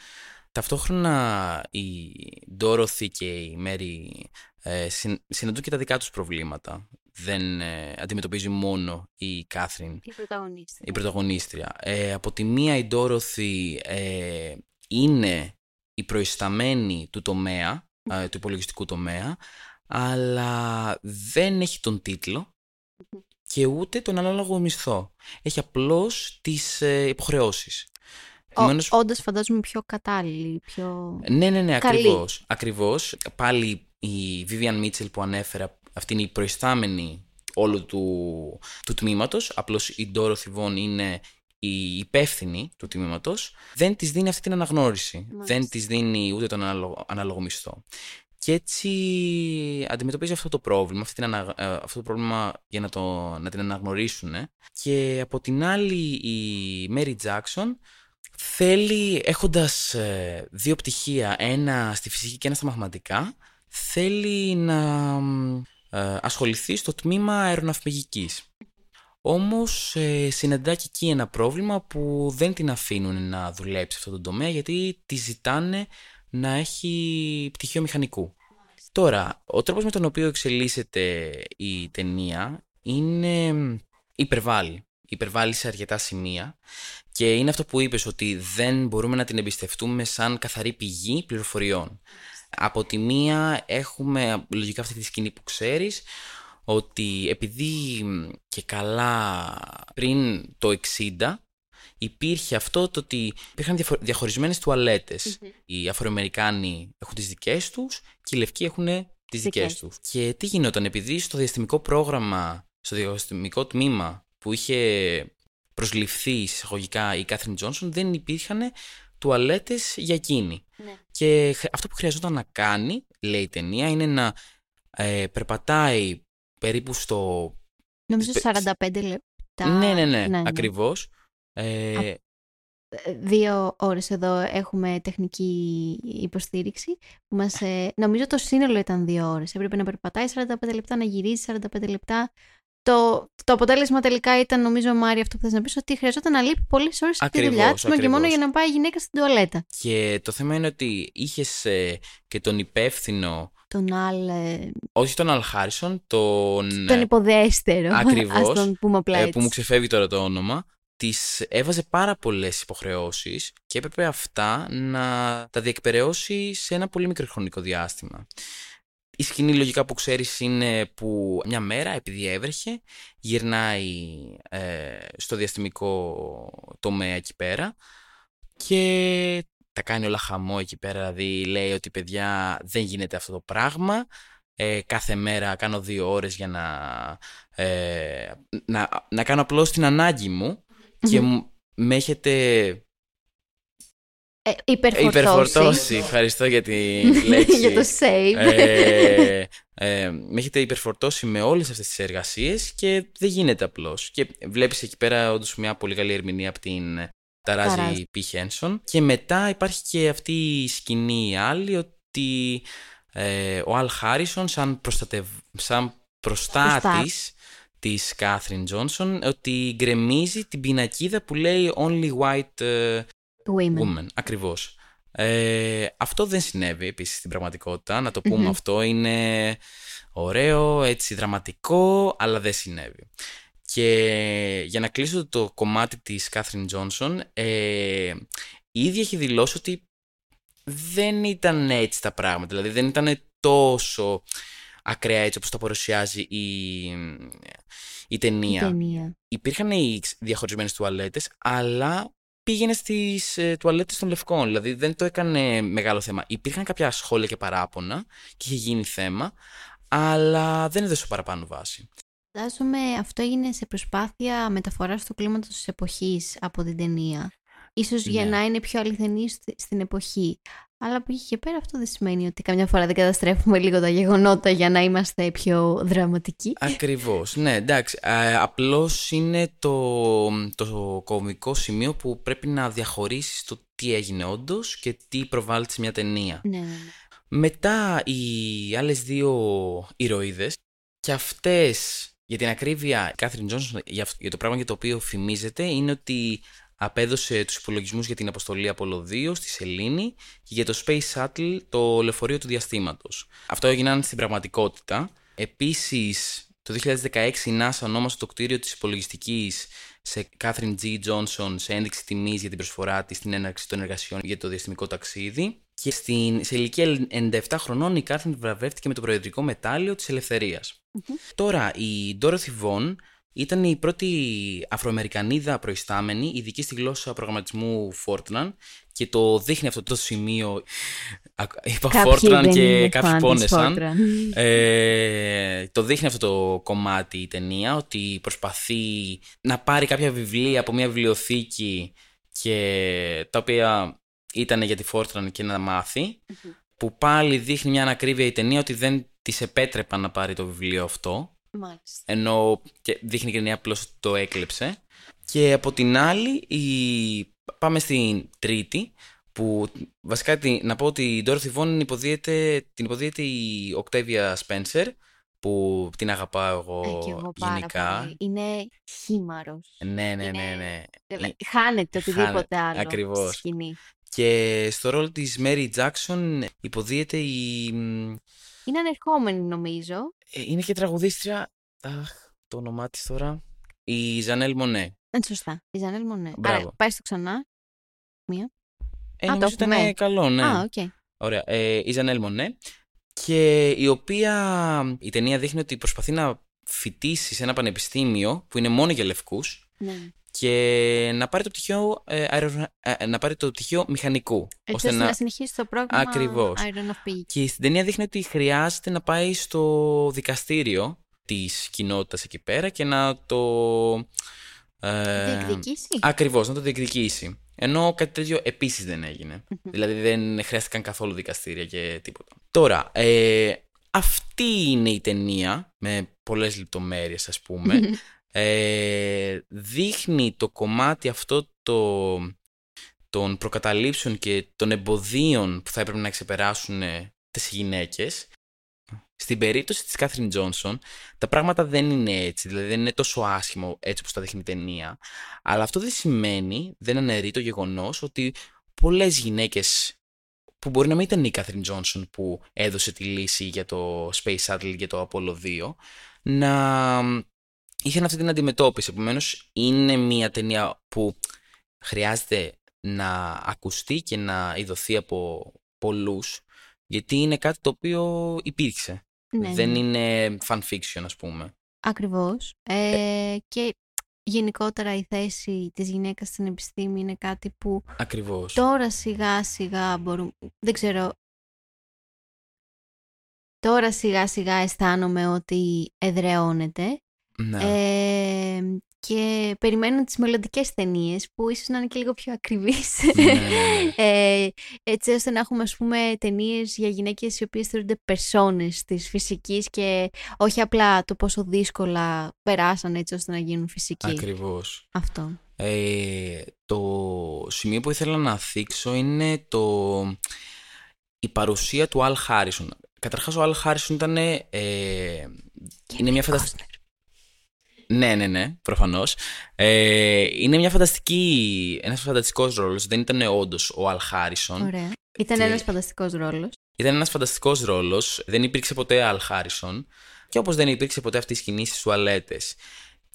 Ταυτόχρονα η Ντόροθι και η Μέρι ε, συναντούν και τα δικά τους προβλήματα. Δεν ε, αντιμετωπίζει μόνο η Κάθριν, η πρωταγωνίστρια. Η πρωταγωνίστρια. Ε, από τη μία η Ντόροθι ε, είναι η προϊσταμένη του τομέα, ε, του υπολογιστικού τομέα, αλλά δεν έχει τον τίτλο και ούτε τον ανάλογο μισθό. Έχει απλώς τις ε, υποχρεώσεις. Επομένως... Όντως φαντάζομαι πιο κατάλληλη, πιο Ναι, ναι, ναι, ακριβώς. ακριβώς. Πάλι η Vivian Mitchell που ανέφερα, αυτή είναι η προϊστάμενη όλου του, του τμήματος. Απλώς η Dorothy Vaughan είναι η υπεύθυνη του τμήματος, δεν της δίνει αυτή την αναγνώριση. Δεν της δίνει ούτε τον ανάλογο, ανάλογο μισθό. Και έτσι αντιμετωπίζει αυτό το πρόβλημα, αυτή την ε, αυτό το πρόβλημα για να, το, να την αναγνωρίσουν. Και από την άλλη η Mary Jackson θέλει, έχοντας ε, δύο πτυχία, ένα στη φυσική και ένα στα μαθηματικά, θέλει να ε, ασχοληθεί στο τμήμα αεροναυπηγικής. Όμως ε, συναντά και εκεί ένα πρόβλημα που δεν την αφήνουν να δουλέψει σε αυτό το τομέα γιατί τη ζητάνε να έχει πτυχίο μηχανικού. Τώρα, ο τρόπος με τον οποίο εξελίσσεται η ταινία είναι υπερβάλλει. Υπερβάλλει σε αρκετά σημεία και είναι αυτό που είπες ότι δεν μπορούμε να την εμπιστευτούμε σαν καθαρή πηγή πληροφοριών. Από τη μία έχουμε λογικά αυτή τη σκηνή που ξέρεις ότι επειδή και καλά πριν το 60 υπήρχε αυτό το ότι υπήρχαν διαχωρισμένες Οι Αφροαμερικάνοι έχουν τις δικές τους και οι Λευκοί έχουν τις δικές τους. Και τι γινόταν, επειδή στο διαστημικό πρόγραμμα, στο διαστημικό τμήμα που είχε προσληφθεί εισαγωγικά η Κάθριν Τζόνσον δεν υπήρχαν τουαλέτες για εκείνη. Ναι. Και αυτό που χρειαζόταν να κάνει, λέει η ταινία, είναι να ε, περπατάει περίπου στο Νομίζω Πε- 45 λεπτά. Ναι, ναι, ναι, ναι. ακριβώς. Ε, Ε, Δύο ώρες εδώ έχουμε τεχνική υποστήριξη. Που μας, ε, νομίζω το σύνολο ήταν δύο ώρες. Έπρεπε να περπατάει 45 λεπτά, να γυρίζει 45 λεπτά. Το, το αποτέλεσμα τελικά ήταν, νομίζω, Μάρια, αυτό που θες να πεις, ότι χρειαζόταν να λείπει πολλές ώρες από τη δουλειά Ακριβώς, της, μόνο και μόνο ακριβώς. για να πάει η γυναίκα στην τουαλέτα. και το θέμα είναι ότι είχες ε, και τον υπεύθυνο, Τον Αλ, ε, όχι τον Αλ Χάρισον, τον, τον υποδέστερο. ακριβώς, Ας τον πούμε απλά ε, έτσι. που μου ξεφεύγει τώρα το όνομα, της έβαζε πάρα πολλές υποχρεώσεις και έπρεπε αυτά να τα διεκπαιρεώσει σε ένα πολύ μικρό χρονικό διάστημα. Η σκηνή λογικά που ξέρεις είναι που μια μέρα επειδή έβρεχε γυρνάει ε, στο διαστημικό τομέα εκεί πέρα και τα κάνει όλα χαμό εκεί πέρα, δηλαδή λέει ότι παιδιά δεν γίνεται αυτό το πράγμα ε, κάθε μέρα κάνω δύο ώρες για να, ε, να, να κάνω απλώς την ανάγκη μου και Μμμ. μου- με έχετε Ε, υπερφορτώσει. υπερφορτώσει. Ευχαριστώ για τη λέξη. για το save. ε, ε, με έχετε υπερφορτώσει με όλες αυτές τις εργασίες και δεν γίνεται απλώς. Και βλέπεις εκεί πέρα όντως μια πολύ καλή ερμηνεία από την Ταράζη Ταράζη. Π. Χένσον. Και μετά υπάρχει και αυτή η σκηνή άλλη ότι ε, ο Αλ Χάρισον σαν, προστατευ... σαν προστάτης της Κάθριν Τζόνσον ότι γκρεμίζει την πινακίδα που λέει Only White ε, Women. Woman, ακριβώς. Ε, αυτό δεν συνέβη επίσης στην πραγματικότητα, να το πούμε Μμμ. αυτό, είναι ωραίο, έτσι δραματικό, αλλά δεν συνέβη. Και για να κλείσω το κομμάτι της Κάθριν Τζόνσον, ε, η ίδια έχει δηλώσει ότι δεν ήταν έτσι τα πράγματα, δηλαδή δεν ήταν τόσο ακραία έτσι όπως τα παρουσιάζει η, η ταινία Η ταινία. υπήρχαν οι διαχωρισμένες τουαλέτες, αλλά πήγαινε στις ε, τουαλέτες των λευκών. Δηλαδή δεν το έκανε μεγάλο θέμα. Υπήρχαν κάποια σχόλια και παράπονα και είχε γίνει θέμα, αλλά δεν έδωσε παραπάνω βάση. Φαντάζομαι αυτό έγινε σε προσπάθεια μεταφοράς του κλίματος της εποχής από την ταινία. Ίσως για Ναι. να είναι πιο αληθινή στη- στην εποχή. Αλλά από εκεί και πέρα αυτό δεν σημαίνει ότι καμιά φορά δεν καταστρέφουμε λίγο τα γεγονότα για να είμαστε πιο δραματικοί. Ακριβώς. Ναι, εντάξει. Ε, απλώς είναι το, το κομικό σημείο που πρέπει να διαχωρίσεις το τι έγινε όντως και τι προβάλλεται σε μια ταινία. Ναι, ναι, ναι. Μετά οι άλλες δύο ηρωίδες και αυτές για την ακρίβεια η Κάθριν Τζόνσον για, αυ- για το πράγμα για το οποίο φημίζεται είναι ότι απέδωσε τους υπολογισμούς για την αποστολή Apollo 2 στη Σελήνη και για το Space Shuttle το λεωφορείο του διαστήματος. Αυτό έγιναν στην πραγματικότητα. Επίσης το 2016 η NASA ονόμασε το κτίριο της υπολογιστικής σε Catherine G. Johnson σε ένδειξη τιμής για την προσφορά της στην έναρξη των εργασιών για το διαστημικό ταξίδι. Και στην, σε ηλικία 97 χρονών η Κάθριν βραβεύτηκε με το Προεδρικό Μετάλλιο της ελευθερίας. Τώρα, η Dorothy Vaughan ήταν η πρώτη Αφροαμερικανίδα προϊστάμενη, ειδική στη γλώσσα προγραμματισμού Fortran και το δείχνει αυτό το σημείο. Α, Είπα Κάποιοι Fortran δεν και είναι κάποιοι fan της πόνεσαν. Fortran. Ε, το δείχνει αυτό το κομμάτι η ταινία, ότι προσπαθεί να πάρει κάποια βιβλία από μια βιβλιοθήκη και τα οποία ήταν για τη Fortran και να μάθει, που πάλι δείχνει μια ανακρίβεια η ταινία ότι δεν της επέτρεπαν να πάρει το βιβλίο αυτό, Μάλιστα. ενώ και δείχνει και η ταινία απλώς ότι το έκλεψε. Και από την άλλη, η... πάμε στην τρίτη, που βασικά τη- να πω ότι η Dorothy Vaughan υποδίεται, την υποδίεται η Octavia Spencer, που την αγαπάω εγώ Ε, και εγώ πάρα γενικά. πολύ. Είναι χήμαρος. Ναι, ναι, Είναι- ναι, ναι. Δηλαδή, Χάνεται οτιδήποτε Χάνεται, άλλο ακριβώς. στη σκηνή. Και στο ρόλο της Mary Jackson υποδίεται η... Είναι ανερχόμενη νομίζω. ε, Είναι και τραγουδίστρια, αχ, το όνομά της τώρα, η Janelle Monáe. Ε, σωστά. Η Janelle Monáe. Μπράβο. Άρα, πάει στο ξανά. Ε, Α, το νομίζω ήταν έχουμε. καλό, ναι. Α, οκ. Ωραία. Ε, η Janelle Monáe. Και η οποία η ταινία δείχνει ότι προσπαθεί να φοιτήσει σε ένα πανεπιστήμιο που είναι μόνο για λευκούς Ναι. Και να πάρει το πτυχίο, ε, αερο- ε, να πάρει το πτυχίο μηχανικού. Έτσι ώστε να... συνεχίσει το πρόγραμμα Ακριβώς. αεροναυπηγική. Και στην ταινία δείχνει ότι χρειάζεται να πάει στο δικαστήριο της κοινότητας εκεί πέρα και να το... Ε, Διεκδικήσει. Ακριβώς, να το διεκδικήσει. Ενώ κάτι τέτοιο επίσης δεν έγινε. δηλαδή δεν χρειάστηκαν καθόλου δικαστήρια και τίποτα. Τώρα, ε, αυτή είναι η ταινία, με πολλές λεπτομέρειες ας πούμε. Ε, δείχνει το κομμάτι αυτό το, των προκαταλήψεων και των εμποδίων που θα έπρεπε να ξεπεράσουν τις γυναίκες. Στην περίπτωση της Κάθριν Τζόνσον, τα πράγματα δεν είναι έτσι, δηλαδή δεν είναι τόσο άσχημο έτσι όπως τα δείχνει η ταινία, αλλά αυτό δεν σημαίνει, δεν αναιρεί το γεγονός ότι πολλές γυναίκες που μπορεί να μην ήταν η Κάθριν Τζόνσον που έδωσε τη λύση για το Space Shuttle και το Apollo 2, να είχαν αυτή την αντιμετώπιση. Επομένως, είναι μια ταινία που χρειάζεται να ακουστεί και να ειδωθεί από πολλούς, γιατί είναι κάτι το οποίο υπήρξε. Ναι, Δεν ναι. είναι fan fiction, ας πούμε. Ακριβώς. Ε, και γενικότερα η θέση της γυναίκας στην επιστήμη είναι κάτι που Ακριβώς. τώρα σιγά σιγά μπορούμε... Δεν ξέρω... Τώρα σιγά σιγά αισθάνομαι ότι εδραιώνεται Ναι. ε, και περιμένω τις μελλοντικές ταινίες που ίσως να είναι και λίγο πιο ακριβείς Ναι, ναι, ναι. ε, έτσι ώστε να έχουμε ας πούμε ταινίες για γυναίκες οι οποίες θεωρούνται περσόνες της φυσικής και όχι απλά το πόσο δύσκολα περάσαν έτσι ώστε να γίνουν φυσικοί. Ακριβώς. Αυτό. Ε, το σημείο που ήθελα να θίξω είναι το... η παρουσία του Αλ Χάρισον. Καταρχάς ο Αλ Χάρισον ήταν... Ε, είναι μια φανταστική... Ναι, ναι, ναι, προφανώς. Ε, είναι μια φανταστική... ένας φανταστικός ρόλος. Δεν ήταν όντως ο Αλ Χάρισον. Ωραία. Ήταν Και- ένας φανταστικός ρόλος. Ήταν ένας φανταστικός ρόλος. Δεν υπήρξε ποτέ Αλ Χάρισον. Και όπως δεν υπήρξε ποτέ αυτή η σκηνή στις τουαλέτες.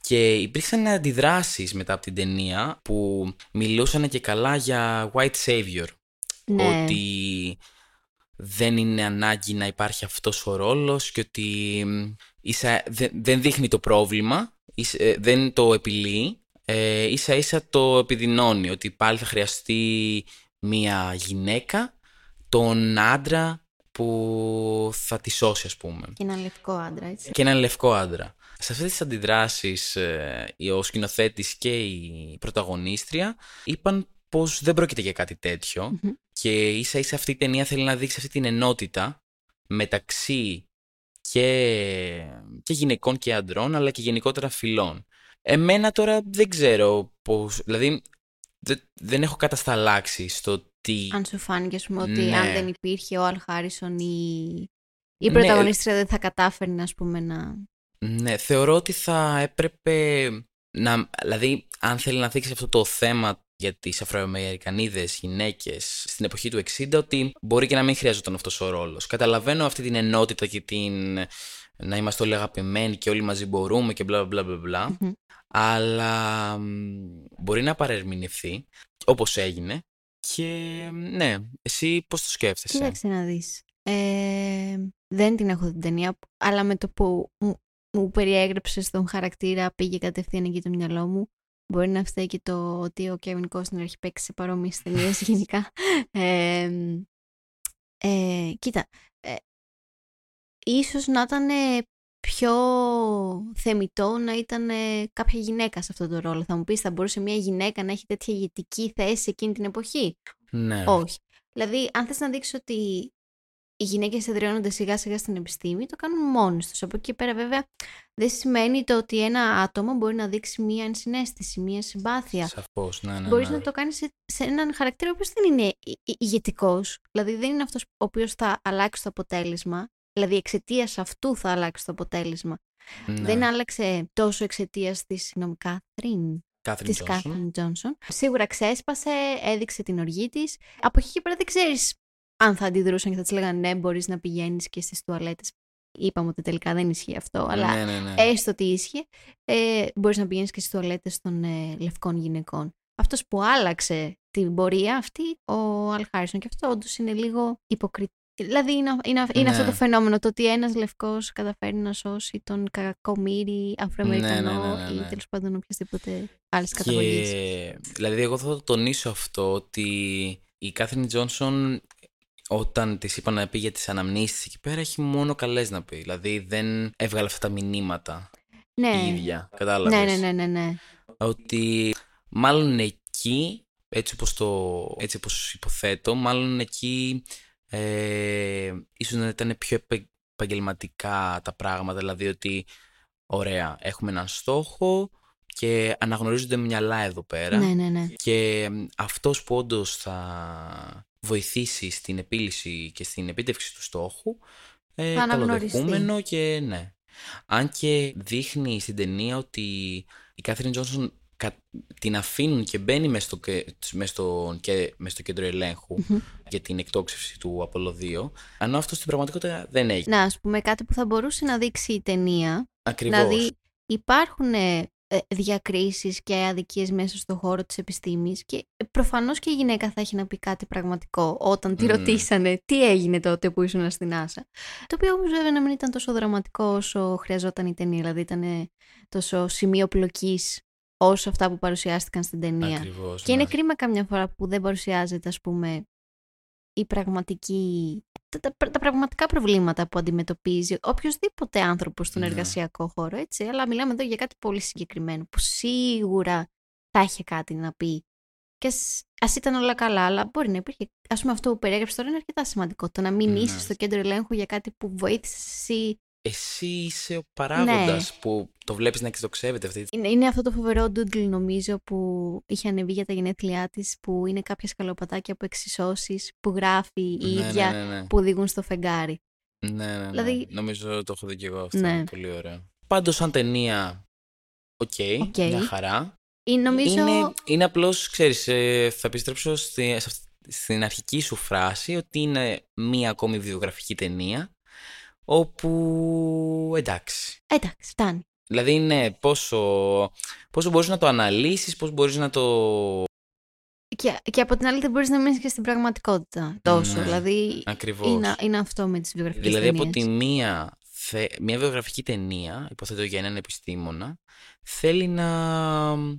Και υπήρξαν αντιδράσεις μετά από την ταινία που μιλούσαν και καλά για white savior. Ναι. Ότι δεν είναι ανάγκη να υπάρχει αυτός ο ρόλος και ότι μ, ίσα, δεν, δεν δείχνει το πρόβλημα, ίσα- ε, δεν το επιλύει, ε, ίσα ίσα το επιδεινώνει. Ότι πάλι θα χρειαστεί μία γυναίκα, τον άντρα που θα τη σώσει ας πούμε Και ένα λευκό άντρα, έτσι. και έναν λευκό άντρα. Σε αυτές τις αντιδράσεις ε, ο σκηνοθέτης και η πρωταγωνίστρια είπαν πως δεν πρόκειται για κάτι τέτοιο Μμμ. και ίσα ίσα αυτή η ταινία θέλει να δείξει αυτή την ενότητα μεταξύ και, και γυναικών και αντρών αλλά και γενικότερα φυλών. Εμένα τώρα δεν ξέρω πώς, δηλαδή δεν, δεν έχω κατασταλάξει στο τι... Αν σου φάνηκε, ας πούμε, ότι Ναι. αν δεν υπήρχε ο Αλ Χάρισον η, η Ναι. πρωταγωνίστρια δεν θα κατάφερνε, ας πούμε, να... Ναι, θεωρώ ότι θα έπρεπε να. Δηλαδή, αν θέλει να θίξει αυτό το θέμα για τι Αφροαμερικανίδες γυναίκες στην εποχή του 60, ότι μπορεί και να μην χρειαζόταν αυτός ο ρόλος. Καταλαβαίνω αυτή την ενότητα και την. να είμαστε όλοι αγαπημένοι και όλοι μαζί μπορούμε και μπλα μπλα μπλα μπλα. Μμμ. Αλλά μ, μπορεί να παρερμηνευθεί όπως έγινε. Και ναι, εσύ πώς το σκέφτεσαι; Κοίταξε να δεις. Ε, δεν την έχω την ταινία, αλλά με το που μου, μου περιέγραψες τον χαρακτήρα πήγε κατευθείαν εκεί το μυαλό μου. Μπορεί να φταίει και το ότι ο Κέβιν Κόστνερ έχει παίξει σε παρόμοιες ταινίες γενικά. Ε, ε, κοίτα, ε, ίσως να ήταν πιο θεμητό να ήταν κάποια γυναίκα σε αυτό το ρόλο. Θα μου πεις, θα μπορούσε μια γυναίκα να έχει τέτοια ηγετική θέση εκείνη την εποχή; Ναι. Όχι. Δηλαδή, αν θες να δείξεις ότι οι γυναίκες εδραιώνονται σιγά σιγά στην επιστήμη, το κάνουν μόνες τους. Από εκεί και πέρα βέβαια δεν σημαίνει το ότι ένα άτομο μπορεί να δείξει μία ενσυναίσθηση, μία συμπάθεια. Σαφώς, ναι, ναι. Μπορείς ναι. να το κάνεις σε, σε έναν χαρακτήρα ο οποίος δεν είναι η- η- ηγετικός. Δηλαδή δεν είναι αυτός ο οποίος θα αλλάξει το αποτέλεσμα. Δηλαδή εξαιτίας αυτού θα αλλάξει το αποτέλεσμα. Ναι. Δεν άλλαξε τόσο εξαιτίας της συγγνώμη, Κάθριν Κάθριν της Τζόνσον. Κάθριν Τζόνσον. Σίγουρα ξέσπασε, έδειξε την οργή της. Από εκεί και πέρα δεν ξέρεις αν θα αντιδρούσαν και θα της λέγανε ναι, μπορείς να πηγαίνεις και στις τουαλέτες. Είπαμε ότι τελικά δεν ισχύει αυτό, αλλά Ναι, ναι, ναι. έστω ότι ίσχυε, ε, μπορείς να πηγαίνεις και στις τουαλέτες των ε, λευκών γυναικών. Αυτός που άλλαξε την πορεία αυτή, ο Αλ Χάρισον, και αυτό όντως είναι λίγο υποκριτικό. Δηλαδή είναι, είναι, είναι Ναι. αυτό το φαινόμενο, το ότι ένας λευκός καταφέρει να σώσει τον κακομύρι Αφροαμερικανό Ναι, ναι, ναι, ναι, ή ναι. τέλος πάντων οποιασδήποτε άλλης καταγωγής. Και δηλαδή εγώ θα το τονίσω αυτό ότι η Κάθριν Τζόνσον όταν της είπα να πει για τις αναμνήσεις εκεί πέρα έχει μόνο καλές να πει. Δηλαδή δεν έβγαλε αυτά τα μηνύματα Ναι. η ίδια. Κατάλαβες; Ναι, ναι, ναι, ναι, ναι. Ότι μάλλον εκεί, έτσι όπως, το, έτσι όπως υποθέτω, μάλλον εκεί ε, ίσως να ήταν πιο επε, επαγγελματικά τα πράγματα, δηλαδή ότι ωραία, έχουμε έναν στόχο και αναγνωρίζονται μυαλά εδώ πέρα Ναι, ναι, ναι. και μ, αυτός που όντως θα βοηθήσει στην επίλυση και στην επίτευξη του στόχου ε, Θα αναγνωριστεί. καλοδεχούμενο και ναι. Αν και δείχνει στην ταινία ότι η Κάθριν Τζόνσον κα- την αφήνουν και μπαίνει μέσα στο, και- μες στο, και, μες στο κέντρο ελέγχου για την εκτόξευση του Απόλλω 2, ενώ αυτό στην πραγματικότητα δεν έγινε. Να, ας πούμε κάτι που θα μπορούσε να δείξει η ταινία. Ακριβώς. Δηλαδή υπάρχουν ε, ε, διακρίσεις και αδικίες μέσα στο χώρο της επιστήμης και ε, προφανώς και η γυναίκα θα έχει να πει κάτι πραγματικό όταν τη Μμμ. ρωτήσανε τι έγινε τότε που ήσουν στην Άσα. Το οποίο όμως βέβαια να μην ήταν τόσο δραματικό όσο χρειαζόταν η ταινία, δηλαδή ήταν ε, τόσο σημείο πλοκής όσο αυτά που παρουσιάστηκαν στην ταινία. Ακριβώς, Και είναι ναι. κρίμα καμιά φορά που δεν παρουσιάζεται, ας πούμε, η πραγματική, τα, τα- τα πραγματικά προβλήματα που αντιμετωπίζει οποιοδήποτε άνθρωπος στον Ναι. εργασιακό χώρο, έτσι. Αλλά μιλάμε εδώ για κάτι πολύ συγκεκριμένο, που σίγουρα θα είχε κάτι να πει. Και ας, ας ήταν όλα καλά, αλλά μπορεί να υπήρχε. Α πούμε, αυτό που περιέγραψες τώρα είναι αρκετά σημαντικό. Το να μην Ναι. είσαι στο κέντρο ελέγχου για κάτι που βοήθησε εσύ. Εσύ είσαι ο παράγοντας Ναι. που το βλέπεις να εξειδοξεύεται αυτή Είναι, είναι αυτό το φοβερό ντούντλ, νομίζω, που είχε ανεβεί για τα γενέθλιά της, που είναι κάποια σκαλοπατάκια από εξισώσεις που γράφει η Ναι, ναι, ίδια ναι, ναι. που οδηγούν στο φεγγάρι. Ναι, ναι, ναι. Δηλαδή- Νομίζω το έχω δει και εγώ αυτό. Ναι. Πολύ ωραίο. Πάντως σαν ταινία, OK, OK. μια χαρά. Ή νομίζω. Είναι, είναι απλώς, ξέρεις, ε, θα επιστρέψω στη, σε αυτή- στην αρχική σου φράση ότι είναι μία ακόμη βιογραφική ταινία όπου εντάξει. Εντάξει, φτάνει. Δηλαδή είναι πόσο, πόσο μπορείς να το αναλύσεις, πώς μπορείς να το... Και, και από την άλλη δεν μπορείς να μείνεις και στην πραγματικότητα τόσο. Ναι, δηλαδή Ακριβώς. είναι, είναι αυτό με τις βιογραφικές Δηλαδή από τη μία, θε- μια βιογραφική ταινία, υποθέτω για έναν επιστήμονα, θέλει να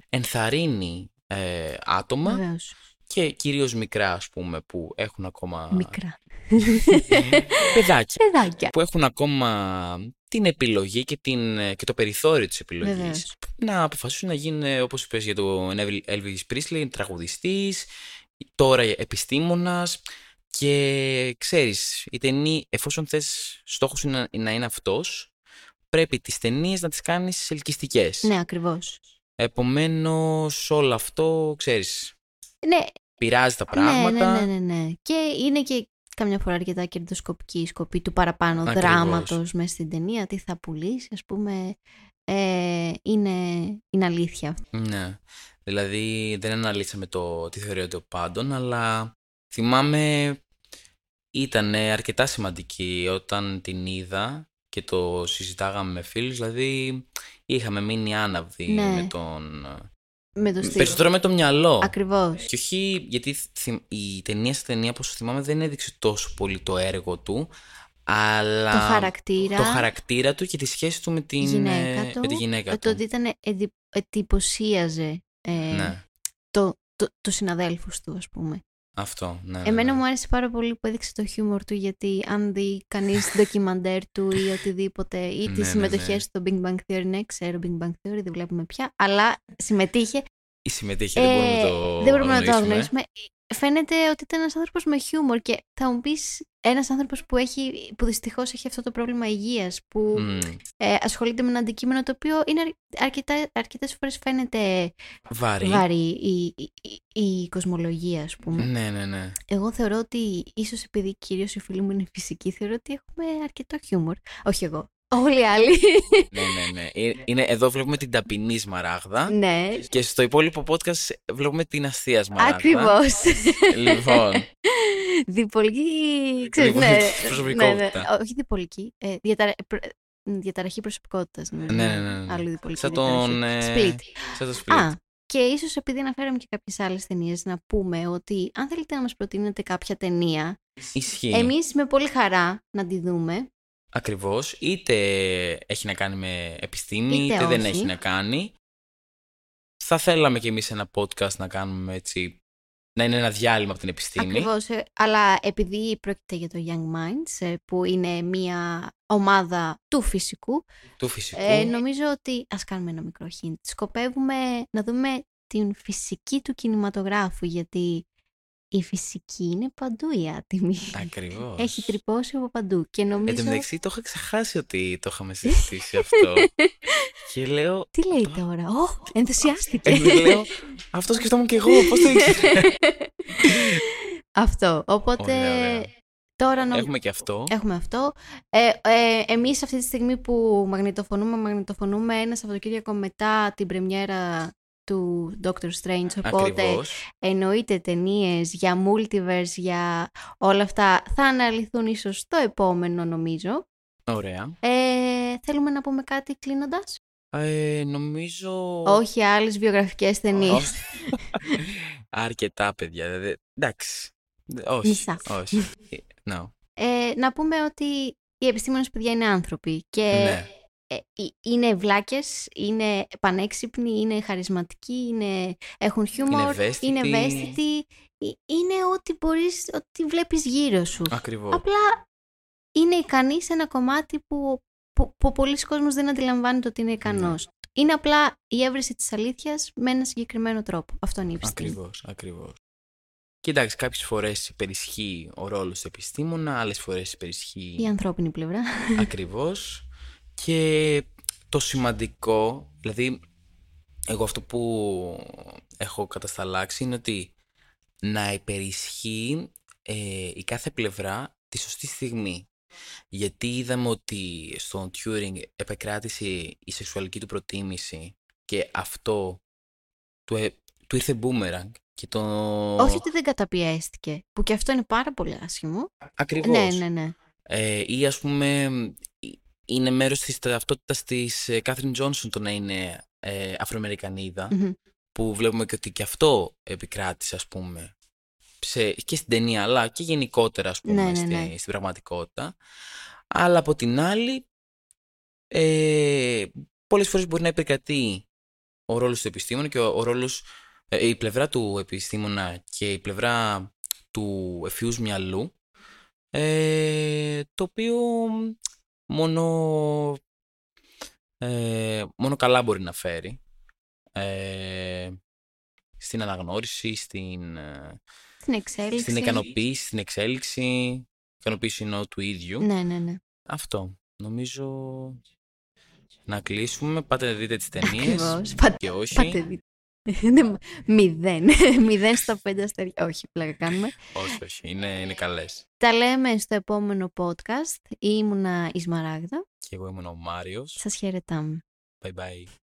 ενθαρρύνει ε, άτομα Βεβαίως. και κυρίως μικρά ας πούμε που έχουν ακόμα Μικρά. παιδάκια Παιδάκια. που έχουν ακόμα την επιλογή και, την, και το περιθώριο της επιλογής Βεβαίως. να αποφασίσουν να γίνουν όπως είπες για τον Elvis Presley τραγουδιστής τώρα επιστήμονας και ξέρεις η ταινία εφόσον θες στόχος είναι να είναι αυτός πρέπει τις ταινίες να τις κάνεις ελκυστικές Ναι, ακριβώς. επομένως όλο αυτό ξέρεις Ναι, πειράζει τα ναι, πράγματα ναι, ναι, ναι, ναι. Και είναι και καμιά φορά αρκετά κερδοσκοπική η σκοπή του παραπάνω Ακριβώς. δράματος μέσα στην ταινία. Τι θα πουλήσεις, ας πούμε. Ε, είναι, είναι αλήθεια αυτό. Ναι. Δηλαδή δεν αναλύσαμε το τι θεωρείται ο πάντων, αλλά θυμάμαι ήταν αρκετά σημαντική όταν την είδα και το συζητάγαμε με φίλους, δηλαδή είχαμε μείνει άναυδοι Ναι. με τον... Με το στυλ. Περισσότερο με το μυαλό. Ακριβώς. Και όχι γιατί θυμ- η ταινία στα ταινία, όπως θυμάμαι, δεν έδειξε τόσο πολύ το έργο του, αλλά Το χαρακτήρα. το χαρακτήρα του και τη σχέση του με, την, γυναίκα ε, του, με τη γυναίκα Ε, του. Το ότι ήταν εντι- εντυπωσίαζε ε, Ναι, το, το, το συναδέλφους του, ας πούμε. Αυτό. Ναι, ναι, Εμένα ναι. μου άρεσε πάρα πολύ που έδειξε το χιούμορ του, γιατί αν δει κανείς ντοκιμαντέρ του ή οτιδήποτε, ή Ναι, τις ναι, συμμετοχές ναι. στο Big Bang Theory, ναι, ξέρω Big Bang Theory, δεν βλέπουμε πια, αλλά συμμετείχε. Η συμμετείχη δεν μπορούμε να Ε, το δεν μπορούμε να το αγνοήσουμε. Αγνοήσουμε. Φαίνεται ότι ήταν ένας άνθρωπος με χιούμορ και θα μου πεις ένας άνθρωπος που, έχει, που δυστυχώς έχει αυτό το πρόβλημα υγείας, που Μμμ. ε, ασχολείται με ένα αντικείμενο το οποίο είναι αρ- αρκετά, αρκετές φορές φαίνεται Βαρύ. βαρύ η, η, η, η κοσμολογία, ας πούμε. Ναι, ναι, ναι. Εγώ θεωρώ ότι ίσως επειδή κυρίως οι φίλοι μου είναι φυσικοί, θεωρώ ότι έχουμε αρκετό χιούμορ. Όχι εγώ. Όλοι οι άλλοι. ναι, ναι, ναι. Ε, Είναι, εδώ βλέπουμε την ταπεινή σμαράγδα ναι, και στο υπόλοιπο podcast βλέπουμε την αστεία σμαράγδα. ακριβώς. Λοιπόν. Διπολική, ξέρεις, ναι. Διπολική ναι, προσωπικότητα. ναι. Όχι διπολική, ε, διαταρα... προ- διαταραχή προσωπικότητας. νομίζω. Ναι, ναι, ναι, ναι. Άλλη διπολική Σαν τον, διαταραχή. ε, Split. Σαν το split. Α, και ίσως επειδή αναφέραμε και κάποιες άλλες ταινίες, να πούμε ότι αν θέλετε να μας προτείνετε κάποια ταινία, Ισχύει. εμείς με πολύ χαρά να τη δούμε. Ακριβώς. Είτε έχει να κάνει με επιστήμη, Είτε είτε, δεν όχι. έχει να κάνει. Θα θέλαμε κι εμείς ένα podcast να κάνουμε έτσι, να είναι ένα διάλειμμα από την επιστήμη. Ακριβώς, ε, αλλά επειδή πρόκειται για το Young Minds, ε, που είναι μια ομάδα του φυσικού, Του φυσικού. ε, νομίζω ότι ας κάνουμε ένα μικρό hint. Σκοπεύουμε να δούμε την φυσική του κινηματογράφου, γιατί η φυσική είναι παντού η άτιμη. Ακριβώς. Έχει τρυπώσει από παντού. Και Εν νομίζω. τω μεταξύ το είχα ξεχάσει ότι το είχαμε συζητήσει αυτό. και λέω. Τι λέει τώρα, Ω, ενθουσιάστηκε. Ε, λέω, αυτό σκεφτόμουν και εγώ. Πώς το ήξερε. αυτό. Οπότε Ωραία, ωραία. τώρα νο- Έχουμε και αυτό. Έχουμε αυτό. Ε, ε, εμείς αυτή τη στιγμή που μαγνητοφωνούμε, μαγνητοφωνούμε ένα Σαββατοκύριακο μετά την πρεμιέρα του Doctor Strange, οπότε Ακριβώς. εννοείται ταινίες για multiverse, για όλα αυτά θα αναλυθούν ίσως στο επόμενο νομίζω. Ωραία. Ε, θέλουμε να πούμε κάτι κλείνοντας; Ε, νομίζω. Όχι άλλες βιογραφικές ταινίες. Όχι. Αρκετά, παιδιά. δε- Εντάξει. Δε- Όχι. Μισά. Όχι. Ε, No. Ε, να πούμε ότι οι επιστήμονες παιδιά είναι άνθρωποι και Ναι. Ε, ε, είναι βλάκες, είναι πανέξυπνοι, είναι χαρισματικοί, είναι, έχουν χιούμορ, ευαίσθητοι. είναι ευαίσθητοι. Ε, Είναι ό,τι μπορείς, ό,τι βλέπεις γύρω σου. Ακριβώς. Απλά είναι ικανοί σε ένα κομμάτι που, που, που πολλοί κόσμος δεν αντιλαμβάνεται ότι είναι ικανός. Ναι. Είναι απλά η έβρεση της αλήθειας με ένα συγκεκριμένο τρόπο. Αυτό είναι η επιστήμη. Ακριβώς, ακριβώς. Κοίταξε, κάποιες φορές υπερισχύει ο ρόλος του επιστήμονα, άλλες φορές υπερισχύει Η ανθρώπινη πλευρά. ακριβώς. Και το σημαντικό, δηλαδή, εγώ αυτό που έχω κατασταλάξει είναι ότι να υπερισχύει ε, η κάθε πλευρά τη σωστή στιγμή. Γιατί είδαμε ότι στον Turing επεκράτησε η σεξουαλική του προτίμηση και αυτό του, ε- του ήρθε boomerang και το... Όχι ότι δεν καταπιέστηκε, που και αυτό είναι πάρα πολύ άσχημο. Ακριβώς. Ναι, ναι, ναι. Ε, ή ας πούμε ε, είναι μέρος της ταυτότητας της ε, Κάθριν Τζόνσον το να είναι ε, Αφροαμερικανίδα Μμμ. που βλέπουμε και ότι και αυτό επικράτησε ας πούμε σε, και στην ταινία αλλά και γενικότερα ας πούμε Ναι, ναι, στη- ναι. στην πραγματικότητα αλλά από την άλλη ε, πολλές φορές μπορεί να επικρατεί ο ρόλος του επιστήμονα και ο, ο ρόλος ε, η πλευρά του επιστήμονα και η πλευρά του εφιούς μυαλού ε, το οποίο μόνο ε, μόνο καλά μπορεί να φέρει ε, στην αναγνώριση, στην, ε, Στην εξέλιξη. στην ικανοποίηση, στην εξέλιξη, ικανοποίηση εννοώ του ίδιου. Ναι, ναι, ναι. Αυτό. Νομίζω να κλείσουμε. Πάτε να δείτε τις ταινίες Ακριβώς. Πάτε, και όχι. πάτε δείτε. Ναι, Μηδέν. Μηδέν στα πέντε αστέρια. Όχι, πλάκα κάνουμε. όχι, όχι. Είναι, είναι καλές. Τα λέμε στο επόμενο podcast. Ήμουνα η Σμαράγδα. Και εγώ ήμουν ο Μάριος. Σας χαιρετάμε. Bye bye.